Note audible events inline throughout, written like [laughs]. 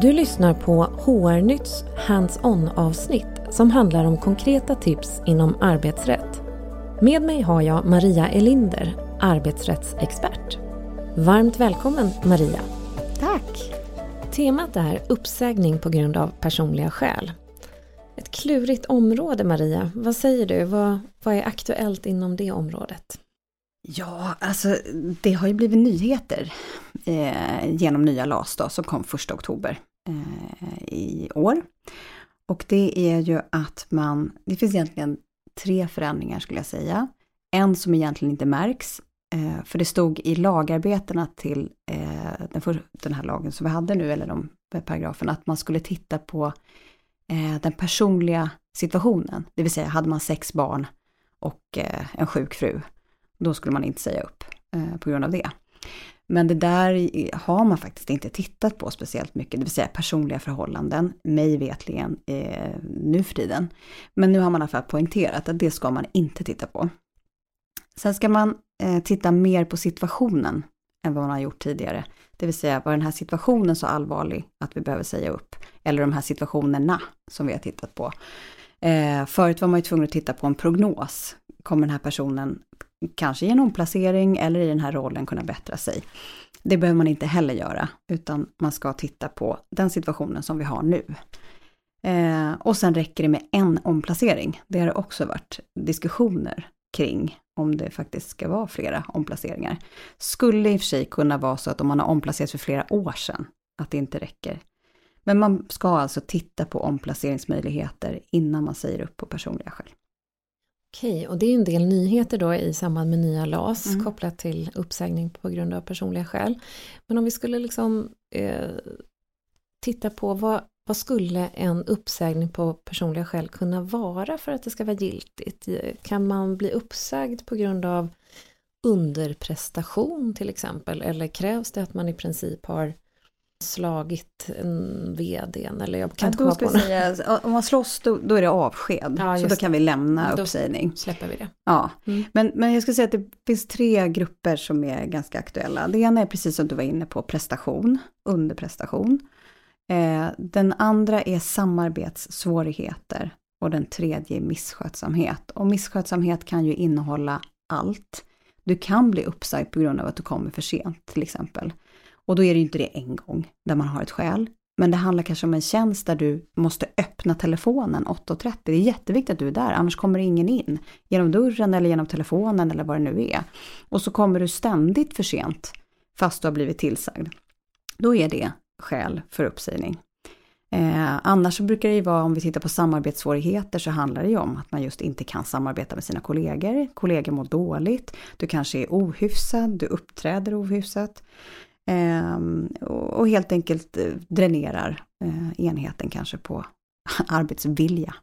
Du lyssnar på HR-nytts Hands-on avsnitt som handlar om konkreta tips inom arbetsrätt. Med mig har jag Maria Elinder, arbetsrättsexpert. Varmt välkommen Maria! Tack! Temat är uppsägning på grund av personliga skäl. Ett klurigt område Maria, vad säger du? Vad, vad är aktuellt inom det området? Ja, alltså det har ju blivit nyheter eh, genom nya LAS då, som kom 1 oktober Eh, i år. Och det är ju att man, det finns egentligen tre förändringar skulle jag säga. En som egentligen inte märks, eh, för det stod i lagarbetena till eh, den, för, den här lagen som vi hade nu, eller de paragraferna, att man skulle titta på den personliga situationen. Det vill säga, hade man sex barn och en sjuk fru, då skulle man inte säga upp på grund av det. Men det där har man faktiskt inte tittat på speciellt mycket, det vill säga personliga förhållanden, mig vetligen eh, nu för tiden. Men nu har man i alla fall poängterat att det ska man inte titta på. Sen ska man eh, titta mer på situationen än vad man har gjort tidigare. Det vill säga, var den här situationen så allvarlig att vi behöver säga upp? Eller de här situationerna som vi har tittat på. Eh, förut var man ju tvungen att titta på en prognos. Kommer den här personen kanske i en omplacering eller i den här rollen kunna bättra sig. Det behöver man inte heller göra, utan man ska titta på den situationen som vi har nu. Eh, och sen räcker det med en omplacering. Det har också varit diskussioner kring om det faktiskt ska vara flera omplaceringar. Skulle i och för sig kunna vara så att om man har omplacerats för flera år sedan, att det inte räcker. Men man ska alltså titta på omplaceringsmöjligheter innan man säger upp på personliga skäl. Okej, och det är en del nyheter då i samband med nya LAS mm. kopplat till uppsägning på grund av personliga skäl. Men om vi skulle liksom eh, titta på vad, vad skulle en uppsägning på personliga skäl kunna vara för att det ska vara giltigt? Kan man bli uppsagd på grund av underprestation till exempel? Eller krävs det att man i princip har slagit en vd eller jag kan ja, inte komma på säga, Om man slåss då, då är det avsked, ja, så då kan vi lämna då uppsägning. släpper vi det. Ja, mm. men, men jag ska säga att det finns tre grupper som är ganska aktuella. Det ena är precis som du var inne på, prestation, underprestation. Eh, den andra är samarbetssvårigheter och den tredje är misskötsamhet. Och misskötsamhet kan ju innehålla allt. Du kan bli uppsagd på grund av att du kommer för sent till exempel. Och då är det ju inte det en gång där man har ett skäl. Men det handlar kanske om en tjänst där du måste öppna telefonen 8.30. Det är jätteviktigt att du är där, annars kommer ingen in. Genom dörren eller genom telefonen eller vad det nu är. Och så kommer du ständigt för sent fast du har blivit tillsagd. Då är det skäl för uppsägning. Eh, annars så brukar det ju vara, om vi tittar på samarbetssvårigheter, så handlar det ju om att man just inte kan samarbeta med sina kollegor. Kollegor mår dåligt, du kanske är ohyfsad, du uppträder ohyfsat. Ehm, och helt enkelt eh, dränerar eh, enheten kanske på [laughs] arbetsvilja.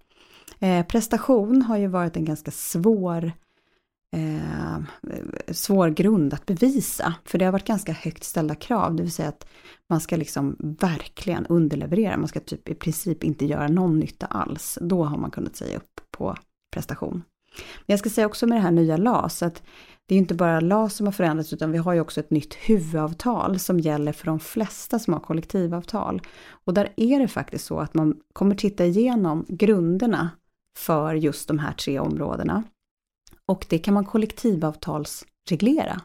Eh, prestation har ju varit en ganska svår eh, svår grund att bevisa. För det har varit ganska högt ställda krav, det vill säga att man ska liksom verkligen underleverera. Man ska typ i princip inte göra någon nytta alls. Då har man kunnat säga upp på prestation. Men jag ska säga också med det här nya LAS att det är inte bara LAS som har förändrats utan vi har ju också ett nytt huvudavtal som gäller för de flesta som har kollektivavtal. Och där är det faktiskt så att man kommer titta igenom grunderna för just de här tre områdena. Och det kan man kollektivavtalsreglera.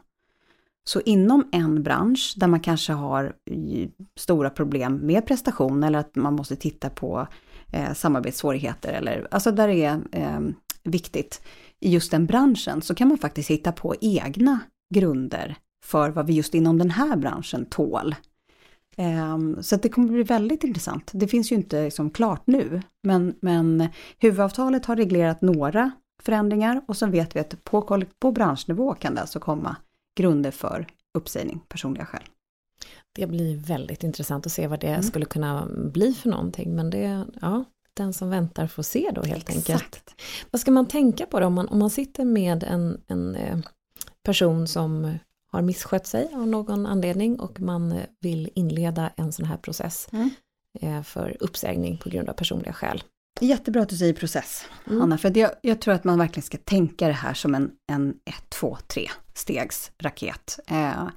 Så inom en bransch där man kanske har stora problem med prestation eller att man måste titta på eh, samarbetssvårigheter eller alltså där det är eh, viktigt i just den branschen så kan man faktiskt hitta på egna grunder för vad vi just inom den här branschen tål. Um, så det kommer bli väldigt intressant. Det finns ju inte liksom klart nu, men, men huvudavtalet har reglerat några förändringar och så vet vi att på, på branschnivå kan det alltså komma grunder för uppsägning, personliga skäl. Det blir väldigt intressant att se vad det mm. skulle kunna bli för någonting, men det, ja, den som väntar får se då helt Exakt. enkelt. Vad ska man tänka på då om man, om man sitter med en, en eh, person som har misskött sig av någon anledning och man eh, vill inleda en sån här process mm. Eh, för uppsägning på grund av personliga skäl. Jättebra att du säger process, mm. Anna, för jag, jag, tror att man verkligen ska tänka det här som en, en 1, 2, 3 stegs raket. Eh,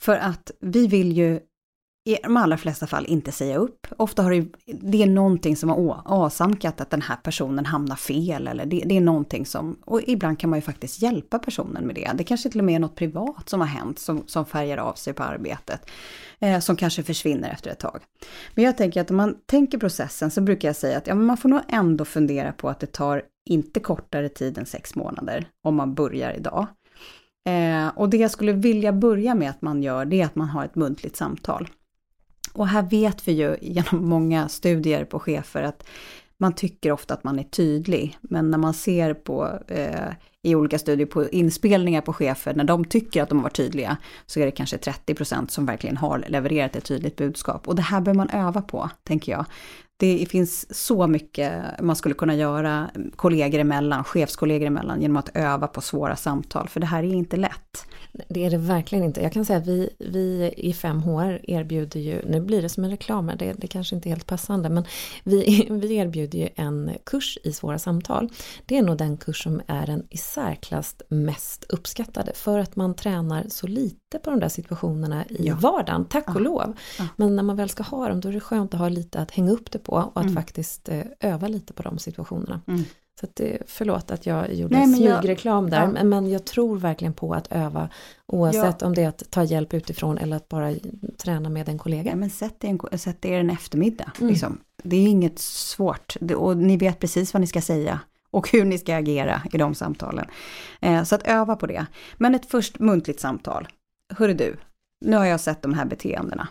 för att vi vill ju i de allra flesta fall inte säga upp. Ofta har det, det är någonting som har åsamkat att den här personen hamnar fel eller det, det, är någonting som, och ibland kan man ju faktiskt hjälpa personen med det. Det kanske till och med är något privat som har hänt som, som färgar av sig på arbetet. Eh, som kanske försvinner efter ett tag. Men jag tänker att om man tänker processen så brukar jag säga att ja, man får nog ändå fundera på att det tar inte kortare tid än sex månader om man börjar idag. Eh, och det jag skulle vilja börja med att man gör, det är att man har ett muntligt samtal. Och här vet vi ju genom [laughs] många studier på chefer att man tycker ofta att man är tydlig, men när man ser på eh, i olika studier på inspelningar på chefer, när de tycker att de har varit tydliga, så är det kanske 30% som verkligen har levererat ett tydligt budskap. Och det här bör man öva på, tänker jag. Det finns så mycket man skulle kunna göra kollegor emellan, chefskollegor emellan, genom att öva på svåra samtal, för det här är inte lätt. Det är det verkligen inte. Jag kan säga att vi, vi i 5HR erbjuder ju, nu blir det som en reklam det, det kanske inte är helt passande, men vi, [laughs] vi erbjuder ju en kurs i svåra samtal. Det är nog den kurs som är den i särklass mest uppskattade, för att man tränar så lite på de där situationerna i ja. vardagen, tack och ja. lov. Ja. Men när man väl ska ha dem, då är det skönt att ha lite att hänga upp det på och att mm. faktiskt eh, öva lite på de situationerna. Mm. Så att förlåt att jag gjorde Nej, smygreklam där, ja. men jag tror verkligen på att öva oavsett ja. om det är att ta hjälp utifrån eller att bara träna med en kollega. Ja, men sätt er en, sätt er en eftermiddag. Mm. Liksom. Det är inget svårt och ni vet precis vad ni ska säga och hur ni ska agera i de samtalen. Eh, så att öva på det. Men ett först muntligt samtal. Hörru du, nu har jag sett de här beteendena.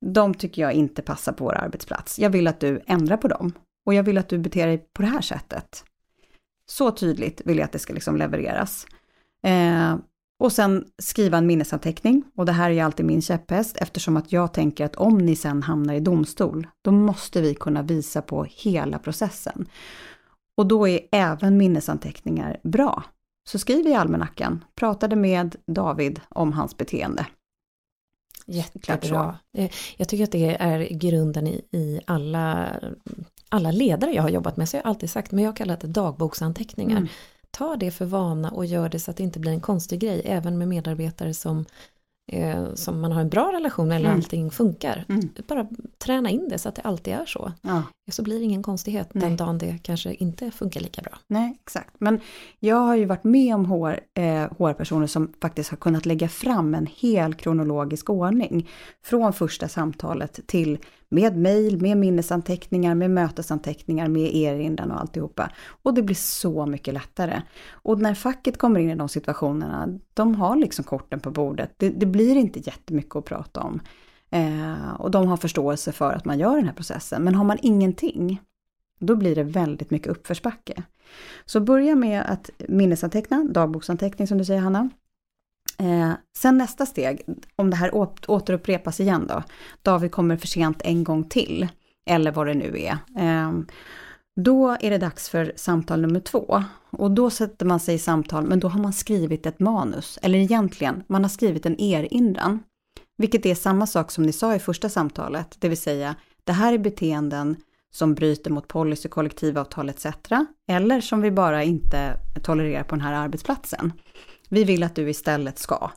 De tycker jag inte passar på vår arbetsplats. Jag vill att du ändrar på dem. Och jag vill att du beter dig på det här sättet. Så tydligt vill jag att det ska liksom levereras. Eh, och sen skriva en minnesanteckning. Och det här är alltid min käpphäst eftersom att jag tänker att om ni sen hamnar i domstol, då måste vi kunna visa på hela processen. Och då är även minnesanteckningar bra. Så skriv i almanackan, pratade med David om hans beteende. Jättebra. Jag tycker att det är grunden i, i alla alla ledare jag har jobbat med så har jag alltid sagt, men jag kallar det dagboksanteckningar. Mm. Ta det för vana och gör det så att det inte blir en konstig grej, även med medarbetare som eh, som man har en bra relation med eller mm. allting funkar. Mm. Bara träna in det så att det alltid är så. Ja. Så blir det ingen konstighet Nej. den dagen det kanske inte funkar lika bra. Nej, exakt. Men jag har ju varit med om HR, eh, HR-personer som faktiskt har kunnat lägga fram en hel kronologisk ordning. Från första samtalet till med mejl, med minnesanteckningar, med mötesanteckningar, med erinran och alltihopa. Och det blir så mycket lättare. Och när facket kommer in i de situationerna, de har liksom korten på bordet. Det, det blir inte jättemycket att prata om. Eh, och de har förståelse för att man gör den här processen. Men har man ingenting, då blir det väldigt mycket uppförsbacke. Så börja med att minnesanteckna, dagboksanteckning som du säger Hanna. Eh, sen nästa steg, om det här återupprepas igen då, David kommer för sent en gång till, eller vad det nu är. Eh, då är det dags för samtal nummer två. Och då sätter man sig i samtal, men då har man skrivit ett manus. Eller egentligen, man har skrivit en erinran. Vilket är samma sak som ni sa i första samtalet, det vill säga det här är beteenden som bryter mot policy, kollektivavtal etc. Eller som vi bara inte tolererar på den här arbetsplatsen. Vi vill att du istället ska.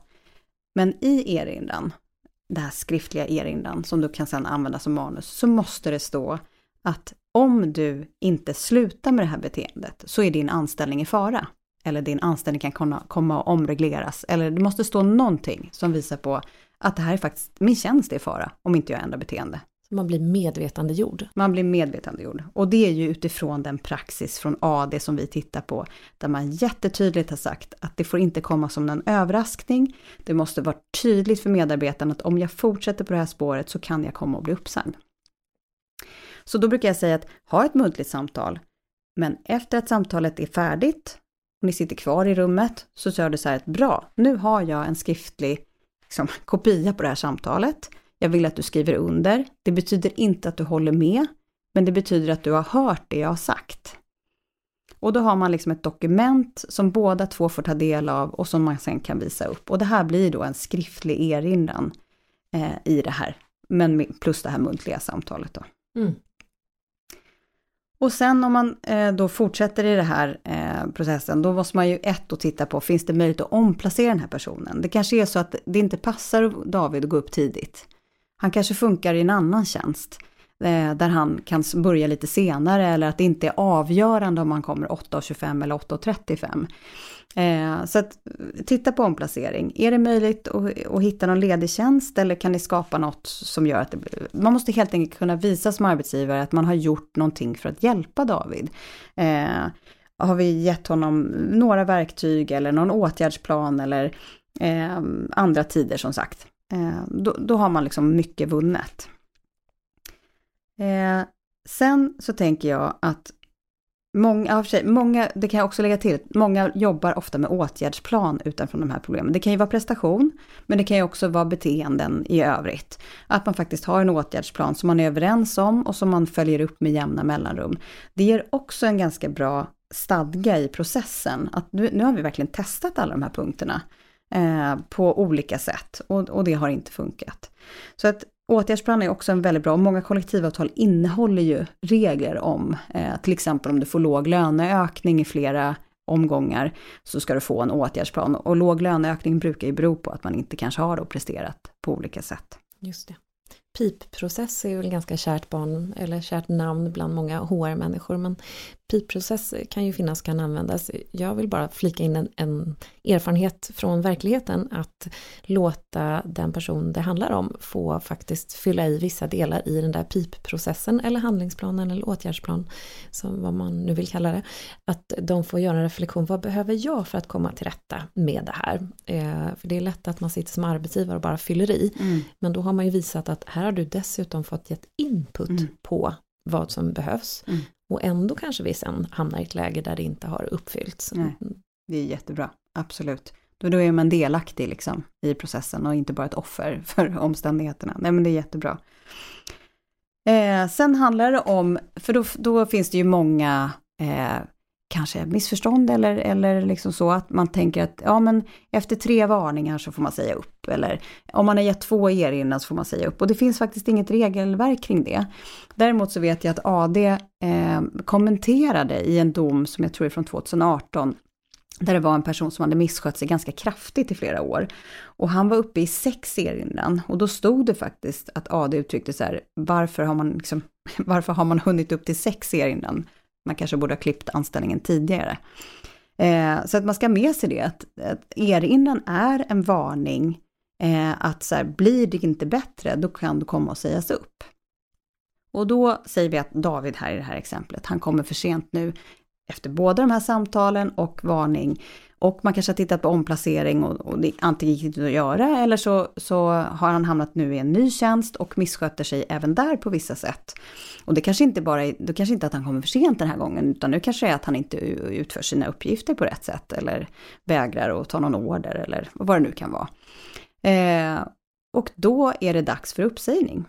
Men i erinran, det här skriftliga erinran som du kan sedan använda som manus, så måste det stå att om du inte slutar med det här beteendet så är din anställning i fara. Eller din anställning kan komma, komma att omregleras. Eller det måste stå någonting som visar på att det här är faktiskt, min tjänst är i fara om inte jag ändrar beteende. Man blir medvetandegjord. Man blir medvetandegjord. Och det är ju utifrån den praxis från AD som vi tittar på, där man jättetydligt har sagt att det får inte komma som en överraskning. Det måste vara tydligt för medarbetarna att om jag fortsätter på det här spåret så kan jag komma att bli uppsagd. Så då brukar jag säga att ha ett muntligt samtal, men efter att samtalet är färdigt och ni sitter kvar i rummet så kör du så här att bra, nu har jag en skriftlig liksom, [laughs] kopia på det här samtalet. Jag vill att du skriver under. Det betyder inte att du håller med, men det betyder att du har hört det jag har sagt. Och då har man liksom ett dokument som båda två får ta del av och som man sen kan visa upp. Och det här blir då en skriftlig erinran eh, i det här, men plus det här muntliga samtalet då. Mm. Och sen om man eh, då fortsätter i den här eh, processen, då måste man ju ett och titta på, finns det möjlighet att omplacera den här personen? Det kanske är så att det inte passar David att gå upp tidigt. Han kanske funkar i en annan tjänst eh, där han kan börja lite senare eller att det inte är avgörande om han kommer 8.25 eller 8.35. Eh, så att titta på omplacering. Är det möjligt att, att, hitta någon ledig tjänst eller kan ni skapa något som gör att det, blir... man måste helt enkelt kunna visa som arbetsgivare att man har gjort någonting för att hjälpa David. Eh, har vi gett honom några verktyg eller någon åtgärdsplan eller eh, andra tider som sagt. Eh, då, då, har man liksom mycket vunnet. Eh, sen så tänker jag att Många, sig, många, det kan jag också lägga till, många jobbar ofta med åtgärdsplan utanför de här problemen. Det kan ju vara prestation, men det kan ju också vara beteenden i övrigt. Att man faktiskt har en åtgärdsplan som man är överens om och som man följer upp med jämna mellanrum. Det ger också en ganska bra stadga i processen. Att nu, nu har vi verkligen testat alla de här punkterna eh, på olika sätt och, och det har inte funkat. Så att Åtgärdsplan är också en väldigt bra, och många kollektivavtal innehåller ju regler om, eh, till exempel om du får låg löneökning i flera omgångar, så ska du få en åtgärdsplan. Och låg löneökning brukar ju bero på att man inte kanske har då presterat på olika sätt. Just det. PIP-process är väl ganska kärt barn, eller kärt namn bland många HR-människor, men PIP-process kan ju finnas, kan användas. Jag vill bara flika in en, en, erfarenhet från verkligheten att låta den person det handlar om få faktiskt fylla i vissa delar i den där PIP-processen eller handlingsplanen eller åtgärdsplan, som vad man nu vill kalla det. Att de får göra en reflektion, vad behöver jag för att komma till rätta med det här? Eh, för det är lätt att man sitter som arbetsgivare och bara fyller i, mm. men då har man ju visat att här har du dessutom fått gett input mm. på vad som behövs. Mm. Och ändå kanske vi sen hamnar i ett läge där det inte har uppfyllts. Nej, det är jättebra, absolut. Då, då är man delaktig liksom i processen och inte bara ett offer [laughs] för omständigheterna. Nej men det är jättebra. Eh, sen handlar det om, för då, då finns det ju många eh, kanske missförstånd eller, eller liksom så att man tänker att ja men efter tre varningar så får man säga upp eller om man har gett två erinran så får man säga upp och det finns faktiskt inget regelverk kring det. Däremot så vet jag att AD eh, kommenterade i en dom som jag tror är från 2018 där det var en person som hade misskött sig ganska kraftigt i flera år. Och han var uppe i sex erinran och då stod det faktiskt att AD uttryckte så här, varför har man, liksom, [laughs] varför har man hunnit upp till sex erinran? Man kanske borde ha klippt anställningen tidigare. Eh, så att man ska ha med sig det, att, att erinran är en varning eh, att så här, blir det inte bättre, då kan du komma och sägas upp. Och då säger vi att David här i det här exemplet, han kommer för sent nu efter båda de här samtalen och varning. Och man kanske har tittat på omplacering och, och det antingen gick inte att göra eller så, så har han hamnat nu i en ny tjänst och missköter sig även där på vissa sätt. Och det kanske inte bara är, då kanske inte att han kommer för sent den här gången, utan nu kanske det är att han inte utför sina uppgifter på rätt sätt eller vägrar att ta någon order eller vad det nu kan vara. Eh, och då är det dags för uppsägning.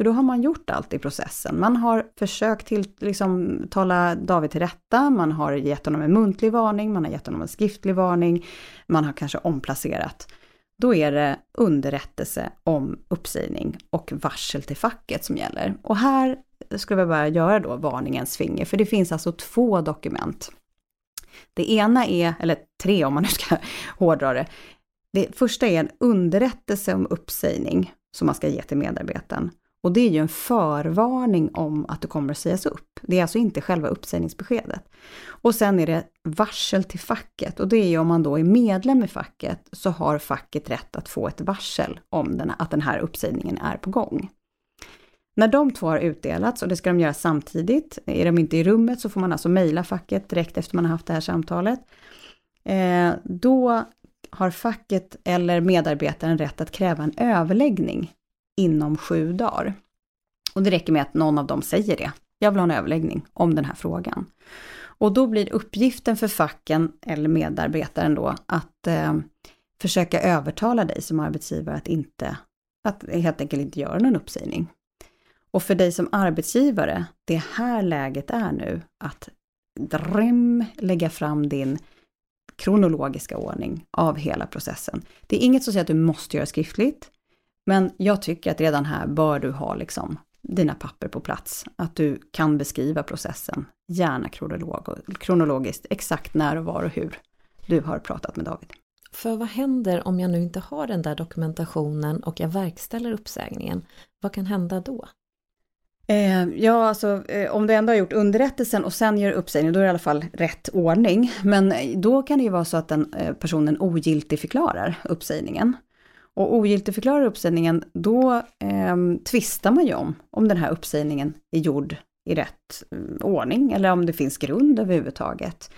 För då har man gjort allt i processen. Man har försökt till, liksom, tala David till rätta, man har gett honom en muntlig varning, man har gett honom en skriftlig varning, man har kanske omplacerat. Då är det underrättelse om uppsägning och varsel till facket som gäller. Och här skulle vi bara göra då varningens finger, för det finns alltså två dokument. Det ena är, eller tre om man nu ska [laughs] hårdra det. Det första är en underrättelse om uppsägning som man ska ge till medarbetaren. Och det är ju en förvarning om att du kommer att sägas upp. Det är alltså inte själva uppsägningsbeskedet. Och sen är det varsel till facket och det är ju om man då är medlem i facket så har facket rätt att få ett varsel om den, att den här uppsägningen är på gång. När de två har utdelats, och det ska de göra samtidigt, är de inte i rummet så får man alltså mejla facket direkt efter man har haft det här samtalet. Eh, då har facket eller medarbetaren rätt att kräva en överläggning inom sju dagar. Och det räcker med att någon av dem säger det. Jag vill ha en överläggning om den här frågan. Och då blir uppgiften för facken eller medarbetaren då att eh, försöka övertala dig som arbetsgivare att inte, att helt enkelt inte göra någon uppsägning. Och för dig som arbetsgivare, det här läget är nu att dröm, lägga fram din kronologiska ordning av hela processen. Det är inget som säger att du måste göra skriftligt, men jag tycker att redan här bör du ha liksom dina papper på plats. Att du kan beskriva processen, gärna kronolog, kronologiskt, exakt när och var och hur du har pratat med David. För vad händer om jag nu inte har den där dokumentationen och jag verkställer uppsägningen? Vad kan hända då? Eh, ja, alltså eh, om du ändå har gjort underrättelsen och sen gör uppsägning, då är det i alla fall rätt ordning. Men då kan det ju vara så att den eh, personen ogiltigförklarar uppsägningen. Och ogiltigförklarar uppsägningen, då eh, tvistar man ju om, om den här uppsägningen är gjord i rätt eh, ordning eller om det finns grund överhuvudtaget.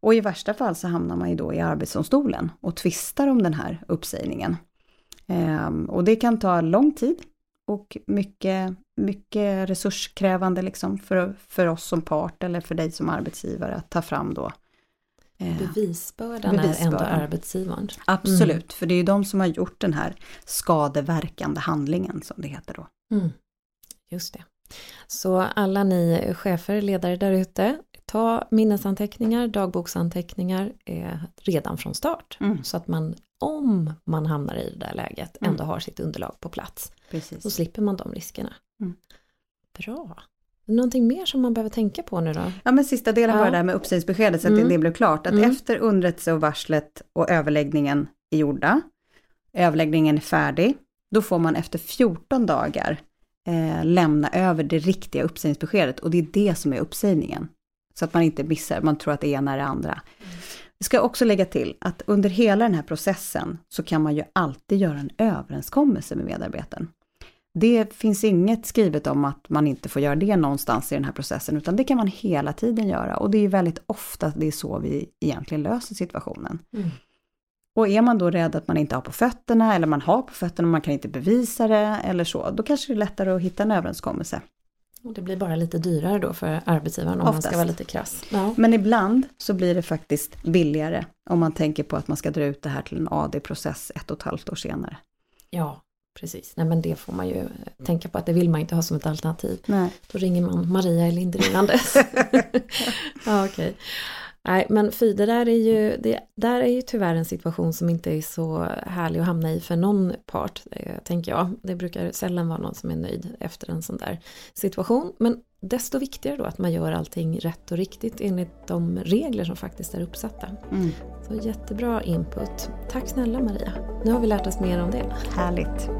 Och i värsta fall så hamnar man ju då i Arbetsdomstolen och tvistar om den här uppsägningen. Eh, och det kan ta lång tid och mycket, mycket resurskrävande liksom för, för oss som part eller för dig som arbetsgivare att ta fram då. Eh, bevisbördan, bevisbördan, är ändå arbetsgivaren. Absolut, mm. för det är ju de som har gjort den här skadeverkande handlingen som det heter då. Mm. Just det. Så alla ni chefer, ledare där ute, ta minnesanteckningar, dagboksanteckningar eh, redan från start. Mm. Så att man, om man hamnar i det där läget, mm. ändå har sitt underlag på plats. Precis. Så slipper man de riskerna. Mm. Bra. Någonting mer som man behöver tänka på nu då? Ja men sista delen ja. var det där med uppsägningsbeskedet så att mm. det blev klart. Att mm. efter underrättelse och varslet och överläggningen är gjorda, överläggningen är färdig, då får man efter 14 dagar eh, lämna över det riktiga uppsägningsbeskedet och det är det som är uppsägningen. Så att man inte missar, man tror att det ena är det andra. Mm. Vi ska också lägga till att under hela den här processen så kan man ju alltid göra en överenskommelse med medarbetaren. Det finns inget skrivet om att man inte får göra det någonstans i den här processen, utan det kan man hela tiden göra. Och det är väldigt ofta det är så vi egentligen löser situationen. Mm. Och är man då rädd att man inte har på fötterna, eller man har på fötterna och man kan inte bevisa det, eller så, då kanske det är lättare att hitta en överenskommelse. Och det blir bara lite dyrare då för arbetsgivaren om Oftast. man ska vara lite krass. Ja. Men ibland så blir det faktiskt billigare om man tänker på att man ska dra ut det här till en AD-process ett och ett halvt år senare. Ja, precis. Nej men det får man ju tänka på att det vill man inte ha som ett alternativ. Nej. Då ringer man Maria i Lindringandes. [laughs] ja, okay. Nej, men fy, det där är ju, det där är ju tyvärr en situation som inte är så härlig att hamna i för någon part, eh, tänker jag. Det brukar sällan vara någon som är nöjd efter en sån där situation. Men desto viktigare då att man gör allting rätt och riktigt enligt de regler som faktiskt är uppsatta. Mm. Så jättebra input. Tack snälla Maria. Nu har vi lärt oss mer om det. Härligt.